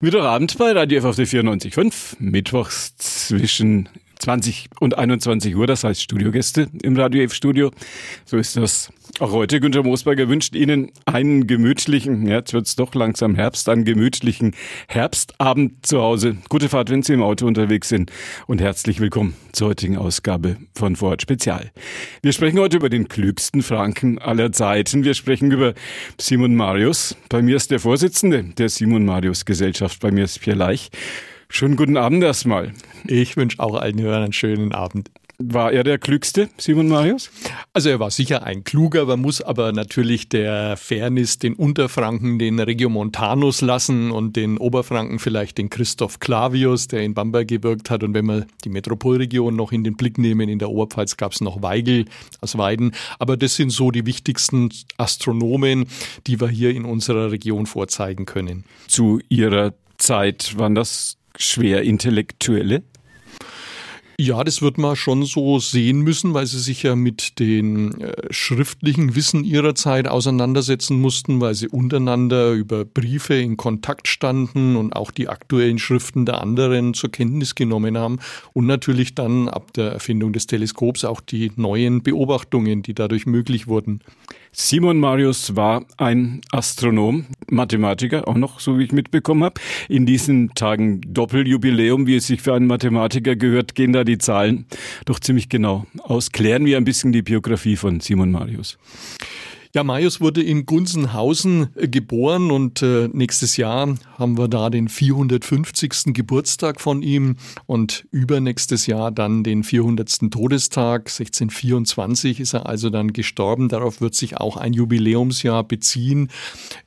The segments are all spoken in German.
Mittwochabend bei Radio F auf der 94.5, mittwochs zwischen 20 und 21 Uhr, das heißt Studiogäste im Radio F Studio. So ist das auch heute. Günter Moosberger wünscht Ihnen einen gemütlichen, ja, jetzt wird's doch langsam Herbst, einen gemütlichen Herbstabend zu Hause. Gute Fahrt, wenn Sie im Auto unterwegs sind und herzlich willkommen zur heutigen Ausgabe von Vorort Spezial. Wir sprechen heute über den klügsten Franken aller Zeiten. Wir sprechen über Simon Marius. Bei mir ist der Vorsitzende der Simon Marius Gesellschaft. Bei mir ist Pierre Leich. Schönen guten Abend erstmal. Ich wünsche auch allen Hörern einen schönen Abend. War er der Klügste, Simon Marius? Also er war sicher ein kluger, man muss aber natürlich der Fairness den Unterfranken den Regiomontanus lassen und den Oberfranken vielleicht den Christoph Clavius, der in Bamberg gewirkt hat. Und wenn wir die Metropolregion noch in den Blick nehmen, in der Oberpfalz gab es noch Weigel aus Weiden. Aber das sind so die wichtigsten Astronomen, die wir hier in unserer Region vorzeigen können. Zu ihrer Zeit waren das schwer Intellektuelle? Ja, das wird man schon so sehen müssen, weil sie sich ja mit den äh, schriftlichen Wissen ihrer Zeit auseinandersetzen mussten, weil sie untereinander über Briefe in Kontakt standen und auch die aktuellen Schriften der anderen zur Kenntnis genommen haben und natürlich dann ab der Erfindung des Teleskops auch die neuen Beobachtungen, die dadurch möglich wurden. Simon Marius war ein Astronom, Mathematiker, auch noch, so wie ich mitbekommen habe. In diesen Tagen Doppeljubiläum, wie es sich für einen Mathematiker gehört, gehen da die Zahlen doch ziemlich genau aus. Klären wir ein bisschen die Biografie von Simon Marius. Ja, Marius wurde in Gunzenhausen äh, geboren und äh, nächstes Jahr haben wir da den 450. Geburtstag von ihm und übernächstes Jahr dann den 400. Todestag. 1624 ist er also dann gestorben. Darauf wird sich auch ein Jubiläumsjahr beziehen.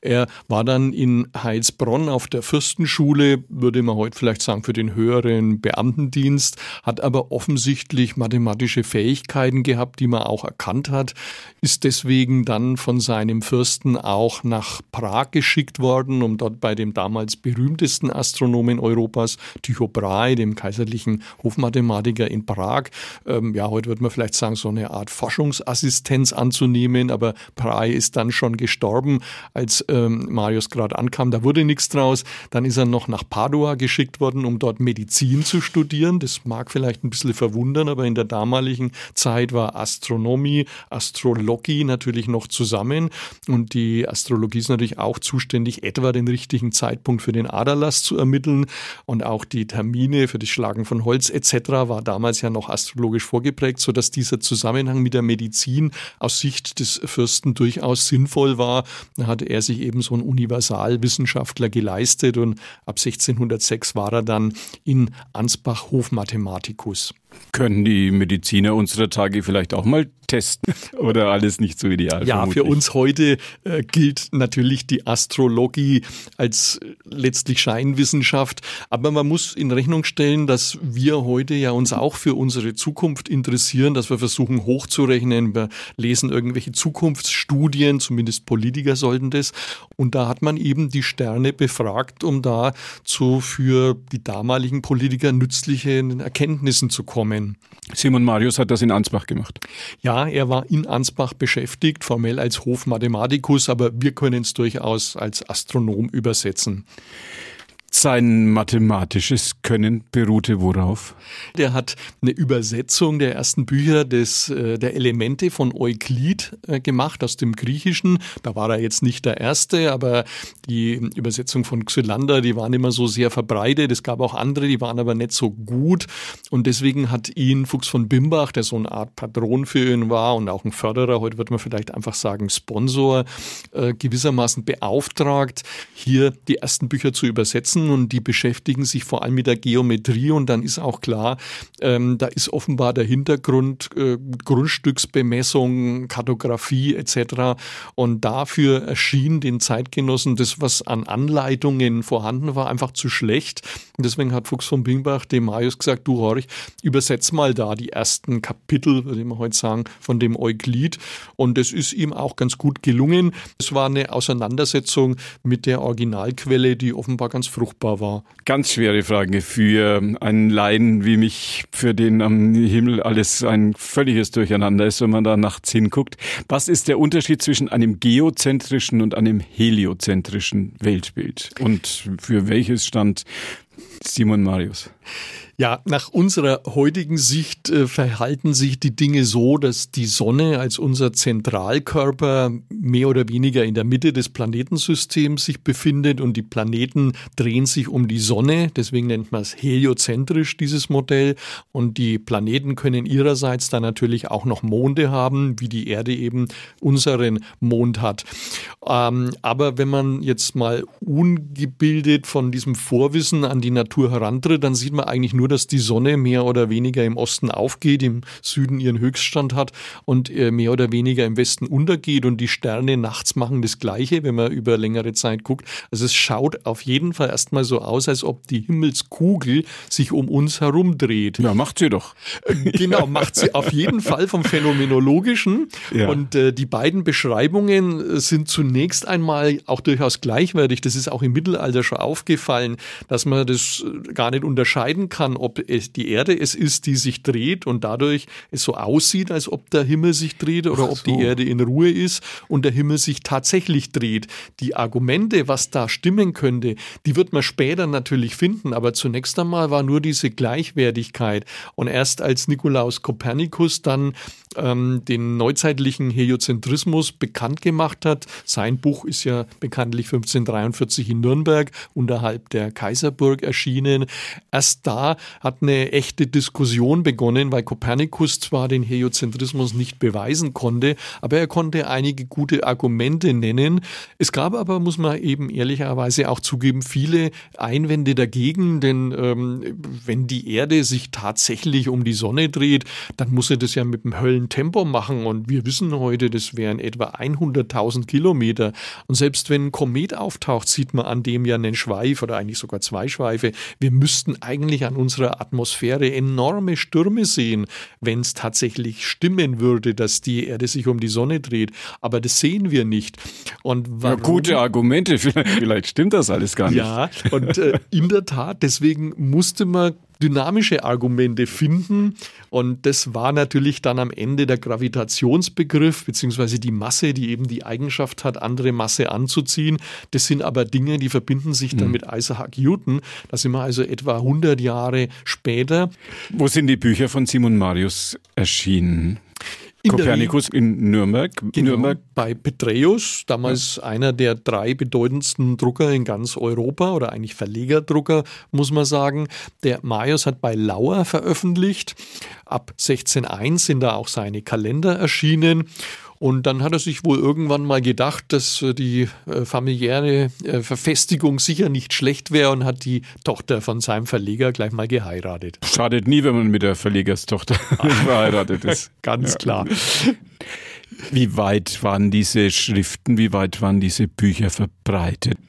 Er war dann in Heilsbronn auf der Fürstenschule, würde man heute vielleicht sagen, für den höheren Beamtendienst, hat aber offensichtlich mathematische Fähigkeiten gehabt, die man auch erkannt hat, ist deswegen dann von seinem Fürsten auch nach Prag geschickt worden, um dort bei dem damals berühmtesten Astronomen Europas, Tycho Brahe, dem kaiserlichen Hofmathematiker in Prag, ähm, ja, heute würde man vielleicht sagen, so eine Art Forschungsassistenz anzunehmen, aber Brahe ist dann schon gestorben, als ähm, Marius gerade ankam. Da wurde nichts draus. Dann ist er noch nach Padua geschickt worden, um dort Medizin zu studieren. Das mag vielleicht ein bisschen verwundern, aber in der damaligen Zeit war Astronomie, Astrologie natürlich noch zu zusammen. Und die Astrologie ist natürlich auch zuständig, etwa den richtigen Zeitpunkt für den Aderlass zu ermitteln. Und auch die Termine für das Schlagen von Holz etc. war damals ja noch astrologisch vorgeprägt, sodass dieser Zusammenhang mit der Medizin aus Sicht des Fürsten durchaus sinnvoll war. Da hatte er sich eben so ein Universalwissenschaftler geleistet und ab 1606 war er dann in Ansbach Hofmathematikus. Können die Mediziner unserer Tage vielleicht auch mal testen oder alles nicht so ideal? Ja, vermutlich. für uns heute äh, gilt natürlich die Astrologie als äh, letztlich Scheinwissenschaft, aber man muss in Rechnung stellen, dass wir heute ja uns auch für unsere Zukunft interessieren, dass wir versuchen hochzurechnen, wir lesen irgendwelche Zukunftsstudien, zumindest Politiker sollten das und da hat man eben die Sterne befragt, um da zu für die damaligen Politiker nützlichen Erkenntnissen zu kommen kommen. Simon Marius hat das in Ansbach gemacht. Ja, er war in Ansbach beschäftigt, formell als Hofmathematikus, aber wir können es durchaus als Astronom übersetzen. Sein mathematisches Können beruhte worauf? Der hat eine Übersetzung der ersten Bücher des, äh, der Elemente von Euklid äh, gemacht aus dem Griechischen. Da war er jetzt nicht der Erste, aber die Übersetzung von Xylander, die waren immer so sehr verbreitet. Es gab auch andere, die waren aber nicht so gut. Und deswegen hat ihn Fuchs von Bimbach, der so eine Art Patron für ihn war und auch ein Förderer, heute wird man vielleicht einfach sagen Sponsor, äh, gewissermaßen beauftragt, hier die ersten Bücher zu übersetzen Wissen und die beschäftigen sich vor allem mit der Geometrie und dann ist auch klar, ähm, da ist offenbar der Hintergrund äh, Grundstücksbemessung, Kartografie etc. Und dafür erschien den Zeitgenossen das, was an Anleitungen vorhanden war, einfach zu schlecht. Und deswegen hat Fuchs von Bingbach dem Marius gesagt, du Horch, übersetz mal da die ersten Kapitel, würde man heute sagen, von dem Euklid. Und das ist ihm auch ganz gut gelungen. Es war eine Auseinandersetzung mit der Originalquelle, die offenbar ganz fruchtbar verfügbar war. Ganz schwere Frage für einen Laien wie mich, für den am Himmel alles ein völliges Durcheinander ist, wenn man da nachts hinguckt. Was ist der Unterschied zwischen einem geozentrischen und einem heliozentrischen Weltbild? Und für welches stand Simon Marius? Ja, nach unserer heutigen Sicht äh, verhalten sich die Dinge so, dass die Sonne als unser Zentralkörper mehr oder weniger in der Mitte des Planetensystems sich befindet und die Planeten drehen sich um die Sonne. Deswegen nennt man es heliozentrisch, dieses Modell. Und die Planeten können ihrerseits dann natürlich auch noch Monde haben, wie die Erde eben unseren Mond hat. Ähm, aber wenn man jetzt mal ungebildet von diesem Vorwissen an die Natur herantritt, dann sieht man eigentlich nur dass die Sonne mehr oder weniger im Osten aufgeht, im Süden ihren Höchststand hat und äh, mehr oder weniger im Westen untergeht und die Sterne nachts machen das Gleiche, wenn man über längere Zeit guckt. Also es schaut auf jeden Fall erstmal so aus, als ob die Himmelskugel sich um uns herum dreht. Ja, macht sie doch. Äh, genau, macht sie auf jeden Fall vom Phänomenologischen. Ja. Und äh, die beiden Beschreibungen äh, sind zunächst einmal auch durchaus gleichwertig. Das ist auch im Mittelalter schon aufgefallen, dass man das gar nicht unterscheiden kann, ob es die Erde es ist, die sich dreht und dadurch es so aussieht, als ob der Himmel sich dreht oder so. ob die Erde in Ruhe ist und der Himmel sich tatsächlich dreht. Die Argumente, was da stimmen könnte, die wird man später natürlich finden, aber zunächst einmal war nur diese Gleichwertigkeit und erst als Nikolaus Kopernikus dann ähm, den neuzeitlichen Heliozentrismus bekannt gemacht hat. Sein Buch ist ja bekanntlich 1543 in Nürnberg unterhalb der Kaiserburg erschienen. Erst da hat eine echte Diskussion begonnen, weil Kopernikus zwar den Heliozentrismus nicht beweisen konnte, aber er konnte einige gute Argumente nennen. Es gab aber, muss man eben ehrlicherweise auch zugeben, viele Einwände dagegen, denn ähm, wenn die Erde sich tatsächlich um die Sonne dreht, dann muss er das ja mit dem Höllentempo machen und wir wissen heute, das wären etwa 100.000 Kilometer und selbst wenn ein Komet auftaucht, sieht man an dem ja einen Schweif oder eigentlich sogar zwei Schweife. Wir müssten eigentlich an unserer Atmosphäre enorme Stürme sehen, wenn es tatsächlich stimmen würde, dass die Erde sich um die Sonne dreht. Aber das sehen wir nicht. Und warum? Ja, gute Argumente, vielleicht, vielleicht, stimmt das alles gar nicht. Ja, und äh, in der Tat, deswegen musste man dynamische Argumente finden. Und das war natürlich dann am Ende der Gravitationsbegriff, beziehungsweise die Masse, die eben die Eigenschaft hat, andere Masse anzuziehen. Das sind aber Dinge, die verbinden sich dann mhm. mit Isaac Newton. Da sind wir also etwa 100 Jahre später. Wo sind die Bücher von Simon Marius erschienen? In Kopernikus in Nürnberg. Genau, Nürnberg. Bei Petreus, damals ja. einer der drei bedeutendsten Drucker in ganz Europa oder eigentlich Verlegerdrucker, muss man sagen. Der Marius hat bei Lauer veröffentlicht. Ab 1601 sind da auch seine Kalender erschienen. Und dann hat er sich wohl irgendwann mal gedacht, dass äh, die äh, familiäre äh, Verfestigung sicher nicht schlecht wäre und hat die Tochter von seinem Verleger gleich mal geheiratet. Schadet nie, wenn man mit der Verlegerstochter verheiratet ist. Ganz klar. Wie weit waren diese Schriften, wie weit waren diese Bücher verbreitet?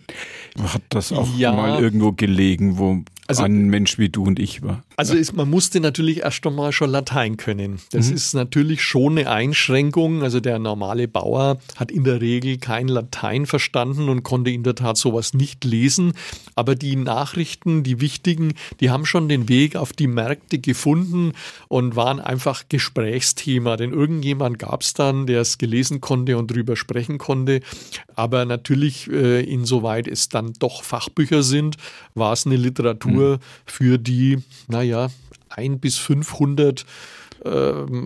Hat das auch ja, mal irgendwo gelegen, wo also, ein Mensch wie du und ich war. Also ist, man musste natürlich erst einmal schon Latein können. Das mhm. ist natürlich schon eine Einschränkung. Also der normale Bauer hat in der Regel kein Latein verstanden und konnte in der Tat sowas nicht lesen. Aber die Nachrichten, die wichtigen, die haben schon den Weg auf die Märkte gefunden und waren einfach Gesprächsthema. Denn irgendjemand gab es dann, der es gelesen konnte und drüber sprechen konnte. Aber natürlich, äh, insoweit es dann doch Fachbücher sind, war es eine Literatur, nur für die, naja, ein bis 500 äh,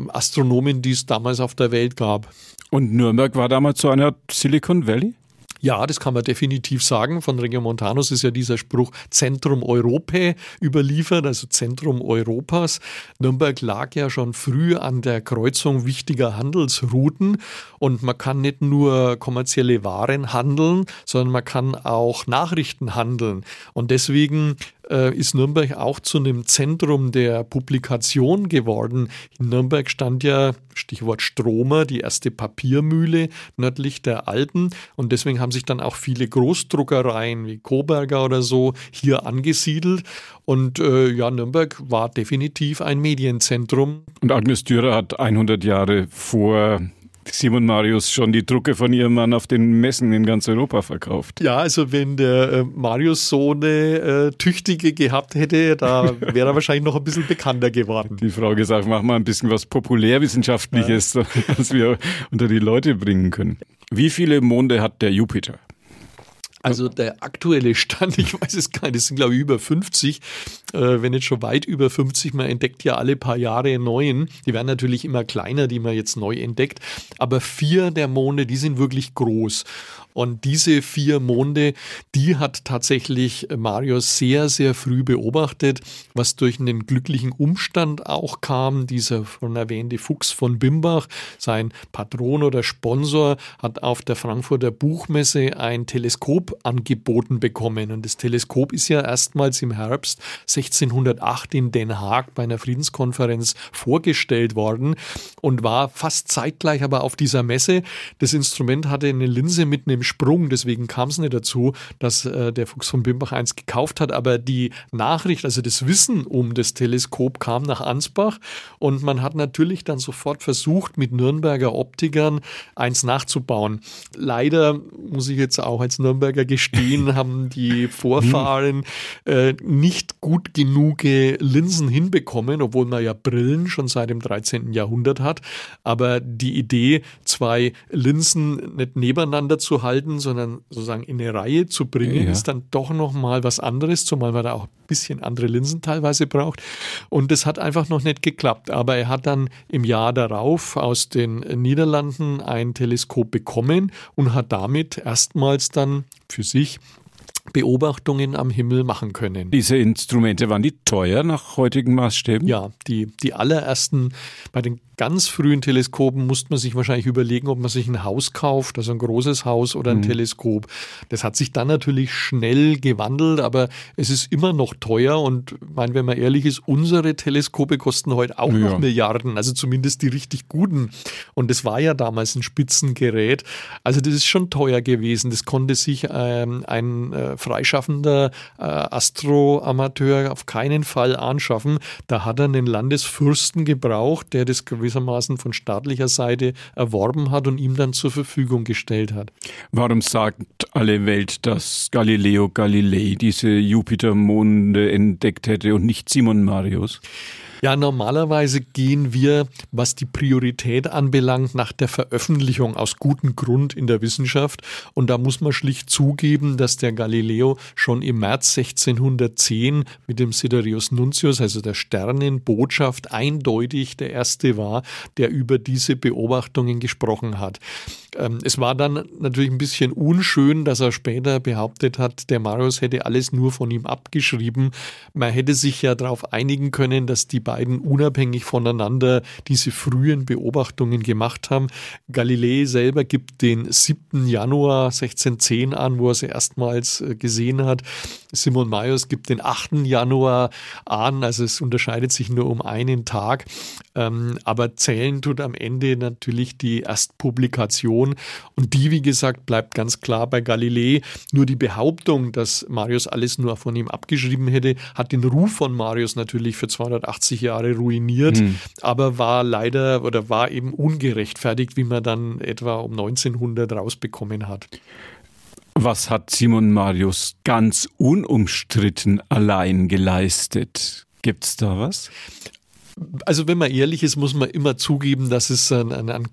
Astronomen, die es damals auf der Welt gab. Und Nürnberg war damals so eine Art Silicon Valley? Ja, das kann man definitiv sagen. Von Regiomontanus ist ja dieser Spruch Zentrum Europae überliefert, also Zentrum Europas. Nürnberg lag ja schon früh an der Kreuzung wichtiger Handelsrouten und man kann nicht nur kommerzielle Waren handeln, sondern man kann auch Nachrichten handeln. Und deswegen äh, ist Nürnberg auch zu einem Zentrum der Publikation geworden. In Nürnberg stand ja, Stichwort Stromer, die erste Papiermühle nördlich der Alpen. Und deswegen haben sich dann auch viele Großdruckereien wie Coberger oder so hier angesiedelt. Und äh, ja, Nürnberg war definitiv ein Medienzentrum. Und Agnes Dürer hat 100 Jahre vor Simon Marius schon die Drucke von ihrem Mann auf den Messen in ganz Europa verkauft. Ja, also wenn der äh, Marius so eine äh, tüchtige gehabt hätte, da wäre er wahrscheinlich noch ein bisschen bekannter geworden. Die Frage ist auch, mach mal ein bisschen was Populärwissenschaftliches, ja. was wir unter die Leute bringen können. Wie viele Monde hat der Jupiter? Also der aktuelle Stand, ich weiß es gar nicht, das sind glaube ich über 50, äh, wenn jetzt schon weit über 50. Man entdeckt ja alle paar Jahre neuen. Die werden natürlich immer kleiner, die man jetzt neu entdeckt. Aber vier der Monde, die sind wirklich groß. Und diese vier Monde, die hat tatsächlich Marius sehr, sehr früh beobachtet, was durch einen glücklichen Umstand auch kam. Dieser von erwähnte Fuchs von Bimbach, sein Patron oder Sponsor, hat auf der Frankfurter Buchmesse ein Teleskop angeboten bekommen. Und das Teleskop ist ja erstmals im Herbst 1608 in Den Haag bei einer Friedenskonferenz vorgestellt worden und war fast zeitgleich aber auf dieser Messe. Das Instrument hatte eine Linse mit einem Sprung, deswegen kam es nicht dazu, dass äh, der Fuchs von Bimbach eins gekauft hat, aber die Nachricht, also das Wissen um das Teleskop kam nach Ansbach und man hat natürlich dann sofort versucht, mit Nürnberger Optikern eins nachzubauen. Leider muss ich jetzt auch als Nürnberger gestehen, haben die Vorfahren äh, nicht gut genug Linsen hinbekommen, obwohl man ja Brillen schon seit dem 13. Jahrhundert hat. Aber die Idee, zwei Linsen nicht nebeneinander zu halten, halten, sondern sozusagen in eine Reihe zu bringen, ja. ist dann doch nochmal was anderes, zumal man da auch ein bisschen andere Linsen teilweise braucht. Und das hat einfach noch nicht geklappt. Aber er hat dann im Jahr darauf aus den Niederlanden ein Teleskop bekommen und hat damit erstmals dann für sich Beobachtungen am Himmel machen können. Diese Instrumente waren die teuer nach heutigen Maßstäben? Ja, die, die allerersten bei den ganz frühen Teleskopen musste man sich wahrscheinlich überlegen, ob man sich ein Haus kauft, also ein großes Haus oder ein mhm. Teleskop. Das hat sich dann natürlich schnell gewandelt, aber es ist immer noch teuer und mein, wenn man ehrlich ist, unsere Teleskope kosten heute auch ja. noch Milliarden, also zumindest die richtig guten. Und das war ja damals ein Spitzengerät. Also das ist schon teuer gewesen. Das konnte sich ähm, ein äh, freischaffender äh, Astroamateur auf keinen Fall anschaffen. Da hat er einen Landesfürsten gebraucht, der das gewissermaßen von staatlicher Seite erworben hat und ihm dann zur Verfügung gestellt hat. Warum sagt alle Welt, dass Galileo Galilei diese Jupitermonde entdeckt hätte und nicht Simon Marius? Ja, normalerweise gehen wir, was die Priorität anbelangt, nach der Veröffentlichung aus gutem Grund in der Wissenschaft. Und da muss man schlicht zugeben, dass der Galileo schon im März 1610 mit dem Sidereus Nuntius, also der Sternenbotschaft, eindeutig der erste war, der über diese Beobachtungen gesprochen hat. Ähm, es war dann natürlich ein bisschen unschön, dass er später behauptet hat, der Marius hätte alles nur von ihm abgeschrieben. Man hätte sich ja darauf einigen können, dass die beiden unabhängig voneinander diese frühen Beobachtungen gemacht haben. Galilei selber gibt den 7. Januar 1610 an, wo er sie erstmals äh, gesehen hat. Simon Marius gibt den 8. Januar an, also es unterscheidet sich nur um einen Tag. Ähm, aber zählen tut am Ende natürlich die Erstpublikation und die, wie gesagt, bleibt ganz klar bei Galilei. Nur die Behauptung, dass Marius alles nur von ihm abgeschrieben hätte, hat den Ruf von Marius natürlich für 280 Jahre ruiniert, mhm. aber war leider oder war eben ungerechtfertigt, wie man dann etwa um 1900 rausbekommen hat. Was hat Simon Marius ganz unumstritten allein geleistet? Gibt's da was? Also wenn man ehrlich ist, muss man immer zugeben, dass es ein, ein, ein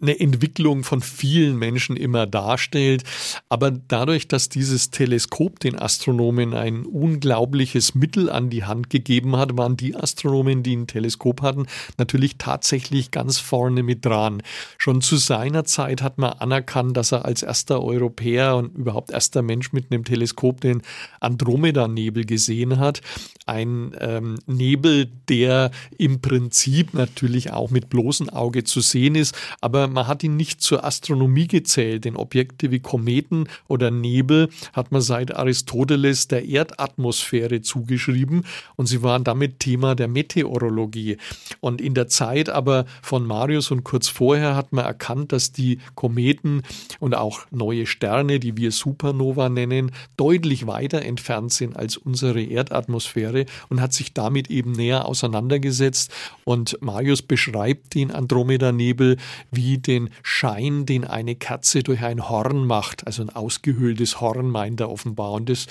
eine Entwicklung von vielen Menschen immer darstellt. Aber dadurch, dass dieses Teleskop den Astronomen ein unglaubliches Mittel an die Hand gegeben hat, waren die Astronomen, die ein Teleskop hatten, natürlich tatsächlich ganz vorne mit dran. Schon zu seiner Zeit hat man anerkannt, dass er als erster Europäer und überhaupt erster Mensch mit einem Teleskop den Andromeda-Nebel gesehen hat. Ein ähm, Nebel, der im Prinzip natürlich auch mit bloßem Auge zu sehen ist, aber aber man hat ihn nicht zur Astronomie gezählt, denn Objekte wie Kometen oder Nebel hat man seit Aristoteles der Erdatmosphäre zugeschrieben und sie waren damit Thema der Meteorologie. Und in der Zeit aber von Marius und kurz vorher hat man erkannt, dass die Kometen und auch neue Sterne, die wir Supernova nennen, deutlich weiter entfernt sind als unsere Erdatmosphäre und hat sich damit eben näher auseinandergesetzt. Und Marius beschreibt den Andromeda-Nebel wie den Schein, den eine Kerze durch ein Horn macht, also ein ausgehöhltes Horn meint er offenbar. Und das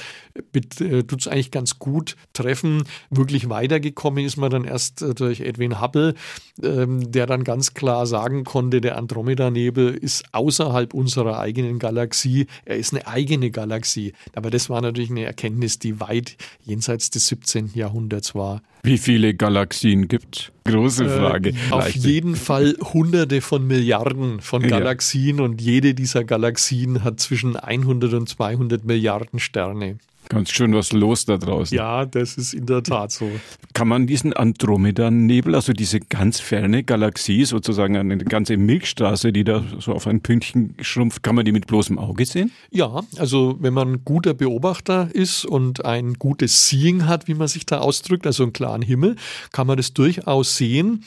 äh, tut es eigentlich ganz gut treffen. Wirklich weitergekommen ist man dann erst äh, durch Edwin Hubble, ähm, der dann ganz klar sagen konnte, der Andromeda-Nebel ist außerhalb unserer eigenen Galaxie. Er ist eine eigene Galaxie. Aber das war natürlich eine Erkenntnis, die weit jenseits des 17. Jahrhunderts war. Wie viele Galaxien gibt Große äh, Frage. Äh, auf jeden Fall hunderte von Milliarden von Galaxien ja. und jede dieser Galaxien hat zwischen 100 und 200 Milliarden Sterne. Ganz schön was los da draußen. Ja, das ist in der Tat so. Kann man diesen Andromeda-Nebel, also diese ganz ferne Galaxie, sozusagen eine ganze Milchstraße, die da so auf ein Pünktchen schrumpft, kann man die mit bloßem Auge sehen? Ja, also wenn man ein guter Beobachter ist und ein gutes Seeing hat, wie man sich da ausdrückt, also einen klaren Himmel, kann man das durchaus sehen.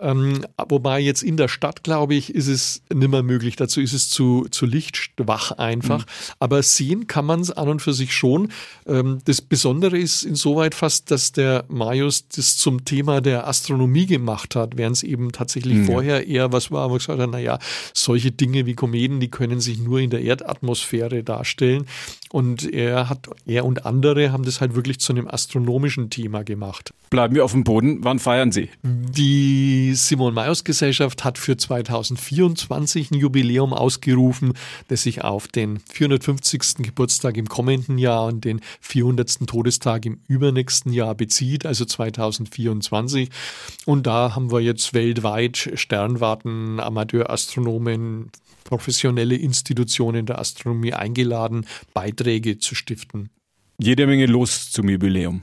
Ähm, wobei jetzt in der Stadt, glaube ich, ist es nimmer möglich. Dazu ist es zu, zu lichtschwach einfach. Mhm. Aber sehen kann man es an und für sich schon. Ähm, das Besondere ist insoweit fast, dass der Marius das zum Thema der Astronomie gemacht hat, während es eben tatsächlich mhm. vorher eher was war, wo gesagt hat, naja, solche Dinge wie Kometen, die können sich nur in der Erdatmosphäre darstellen. Und er hat, er und andere haben das halt wirklich zu einem astronomischen Thema gemacht. Bleiben wir auf dem Boden. Wann feiern Sie? Die Simon Mayos Gesellschaft hat für 2024 ein Jubiläum ausgerufen, das sich auf den 450. Geburtstag im kommenden Jahr und den 400. Todestag im übernächsten Jahr bezieht, also 2024. Und da haben wir jetzt weltweit Sternwarten, Amateurastronomen, professionelle Institutionen der Astronomie eingeladen, Beiträge zu stiften. Jede Menge los zum Jubiläum.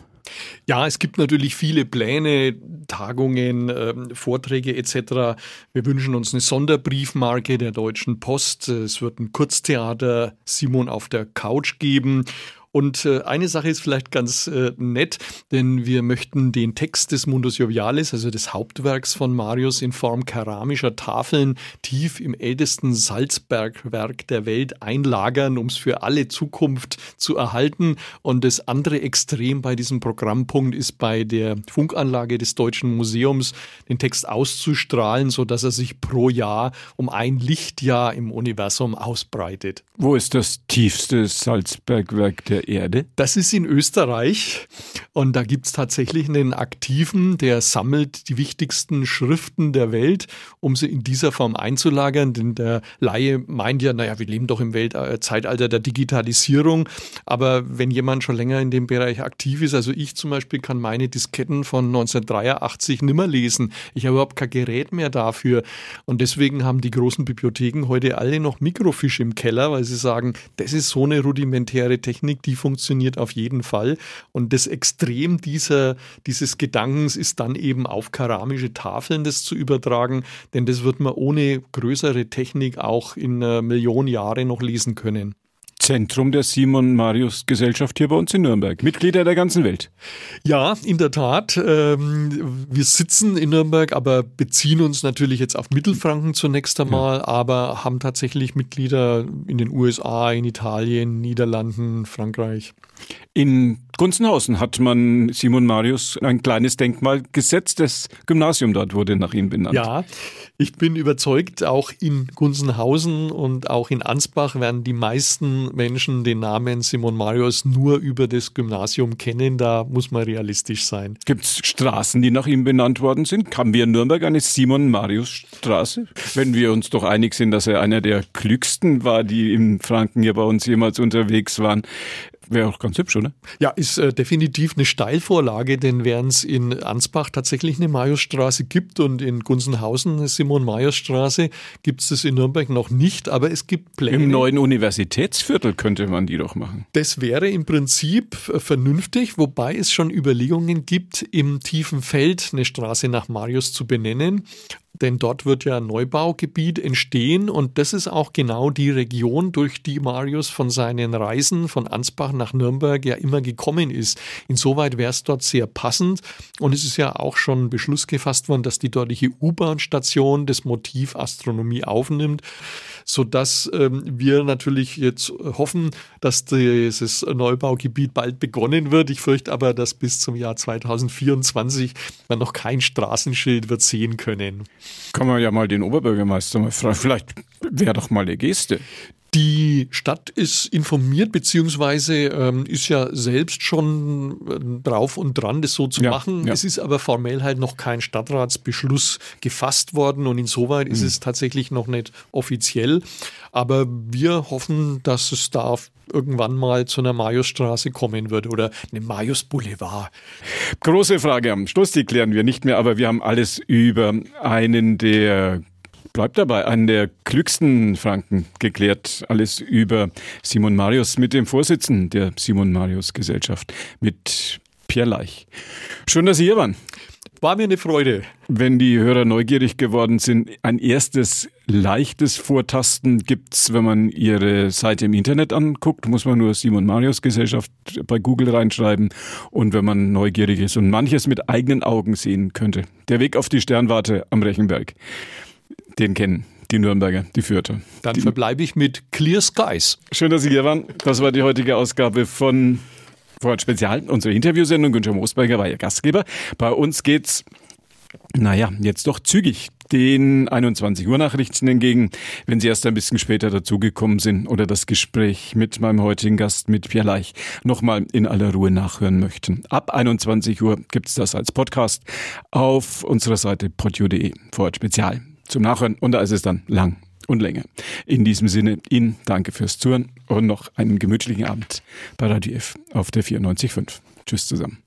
Ja, es gibt natürlich viele Pläne, Tagungen, äh, Vorträge etc. Wir wünschen uns eine Sonderbriefmarke der Deutschen Post. Es wird ein Kurztheater Simon auf der Couch geben und äh, eine Sache ist vielleicht ganz äh, nett, denn wir möchten den Text des Mundus Jovialis, also des Hauptwerks von Marius, in Form keramischer Tafeln tief im ältesten Salzbergwerk der Welt einlagern, um es für alle Zukunft zu erhalten. Und das andere Extrem bei diesem Programmpunkt ist bei der Funkanlage des Deutschen Museums den Text auszustrahlen, sodass er sich pro Jahr um ein Lichtjahr im Universum ausbreitet. Wo ist das tiefste Salzbergwerk der Erde? Das ist in Österreich und da gibt es tatsächlich einen Aktiven, der sammelt die wichtigsten Schriften der Welt, um sie in dieser Form einzulagern. Denn der Laie meint ja, naja, wir leben doch im Welt äh, Zeitalter der Digitalisierung. Aber wenn jemand schon länger in dem Bereich aktiv ist, also ich zum Beispiel kann meine Disketten von 1983 nimmer lesen. Ich habe überhaupt kein Gerät mehr dafür. Und deswegen haben die großen Bibliotheken heute alle noch Mikrofisch im Keller, weil sie sagen, das ist so eine rudimentäre Technik, die die funktioniert auf jeden Fall. Und das Extrem dieser, dieses Gedankens ist dann eben auf keramische Tafeln das zu übertragen, denn das wird man ohne größere Technik auch in einer Million Jahre noch lesen können. Zentrum der Simon Marius Gesellschaft hier bei uns in Nürnberg. Mitglieder der ganzen Welt. Ja, in der Tat. Ähm, wir sitzen in Nürnberg, aber beziehen uns natürlich jetzt auf Mittelfranken zunächst einmal, ja. aber haben tatsächlich Mitglieder in den USA, in Italien, Niederlanden, Frankreich. In Gunzenhausen hat man Simon Marius ein kleines Denkmal gesetzt. Das Gymnasium dort wurde nach ihm benannt. Ja, ich bin überzeugt, auch in Gunzenhausen und auch in Ansbach werden die meisten Menschen den Namen Simon Marius nur über das Gymnasium kennen. Da muss man realistisch sein. Gibt es Straßen, die nach ihm benannt worden sind? Haben wir in Nürnberg eine Simon Marius Straße? Wenn wir uns doch einig sind, dass er einer der klügsten war, die in Franken hier bei uns jemals unterwegs waren. Wäre auch ganz hübsch, oder? Ja, ist äh, definitiv eine Steilvorlage, denn während es in Ansbach tatsächlich eine Majusstraße gibt und in Gunzenhausen eine Simon-Majus-Straße, gibt es das in Nürnberg noch nicht, aber es gibt Pläne. Im neuen Universitätsviertel könnte man die doch machen. Das wäre im Prinzip äh, vernünftig, wobei es schon Überlegungen gibt, im tiefen Feld eine Straße nach Marius zu benennen denn dort wird ja ein Neubaugebiet entstehen und das ist auch genau die Region, durch die Marius von seinen Reisen von Ansbach nach Nürnberg ja immer gekommen ist. Insoweit wäre es dort sehr passend und es ist ja auch schon Beschluss gefasst worden, dass die dortige U-Bahn-Station das Motiv Astronomie aufnimmt, sodass ähm, wir natürlich jetzt hoffen, dass dieses Neubaugebiet bald begonnen wird. Ich fürchte aber, dass bis zum Jahr 2024 man noch kein Straßenschild wird sehen können. Kann man ja mal den Oberbürgermeister mal fragen. Vielleicht wäre doch mal eine Geste. Die Stadt ist informiert, beziehungsweise ähm, ist ja selbst schon äh, drauf und dran, das so zu ja, machen. Ja. Es ist aber formell halt noch kein Stadtratsbeschluss gefasst worden und insoweit mhm. ist es tatsächlich noch nicht offiziell. Aber wir hoffen, dass es da irgendwann mal zu einer Majusstraße kommen wird oder einem Majus Boulevard. Große Frage am Schluss, die klären wir nicht mehr, aber wir haben alles über einen der bleibt dabei, einen der klügsten Franken geklärt. Alles über Simon Marius mit dem Vorsitzenden der Simon Marius Gesellschaft, mit Pierre Leich. Schön, dass Sie hier waren. War mir eine Freude. Wenn die Hörer neugierig geworden sind, ein erstes leichtes Vortasten gibt's, wenn man ihre Seite im Internet anguckt, muss man nur Simon Marius Gesellschaft bei Google reinschreiben und wenn man neugierig ist und manches mit eigenen Augen sehen könnte. Der Weg auf die Sternwarte am Rechenberg den kennen. Die Nürnberger, die Fürther. Dann verbleibe ich mit Clear Skies. Schön, dass Sie hier waren. Das war die heutige Ausgabe von Vorhat Spezial, unsere Interviewsendung. Günther Moosberger war Ihr Gastgeber. Bei uns geht's, naja, jetzt doch zügig den 21 Uhr Nachrichten entgegen. Wenn Sie erst ein bisschen später dazugekommen sind oder das Gespräch mit meinem heutigen Gast, mit Pierre Leich, nochmal in aller Ruhe nachhören möchten. Ab 21 Uhr gibt's das als Podcast auf unserer Seite podio.de. Vorhat Spezial zum Nachhören und da ist es dann lang und länger. In diesem Sinne, Ihnen danke fürs Zuhören und noch einen gemütlichen Abend bei Radio F auf der 94.5. Tschüss zusammen.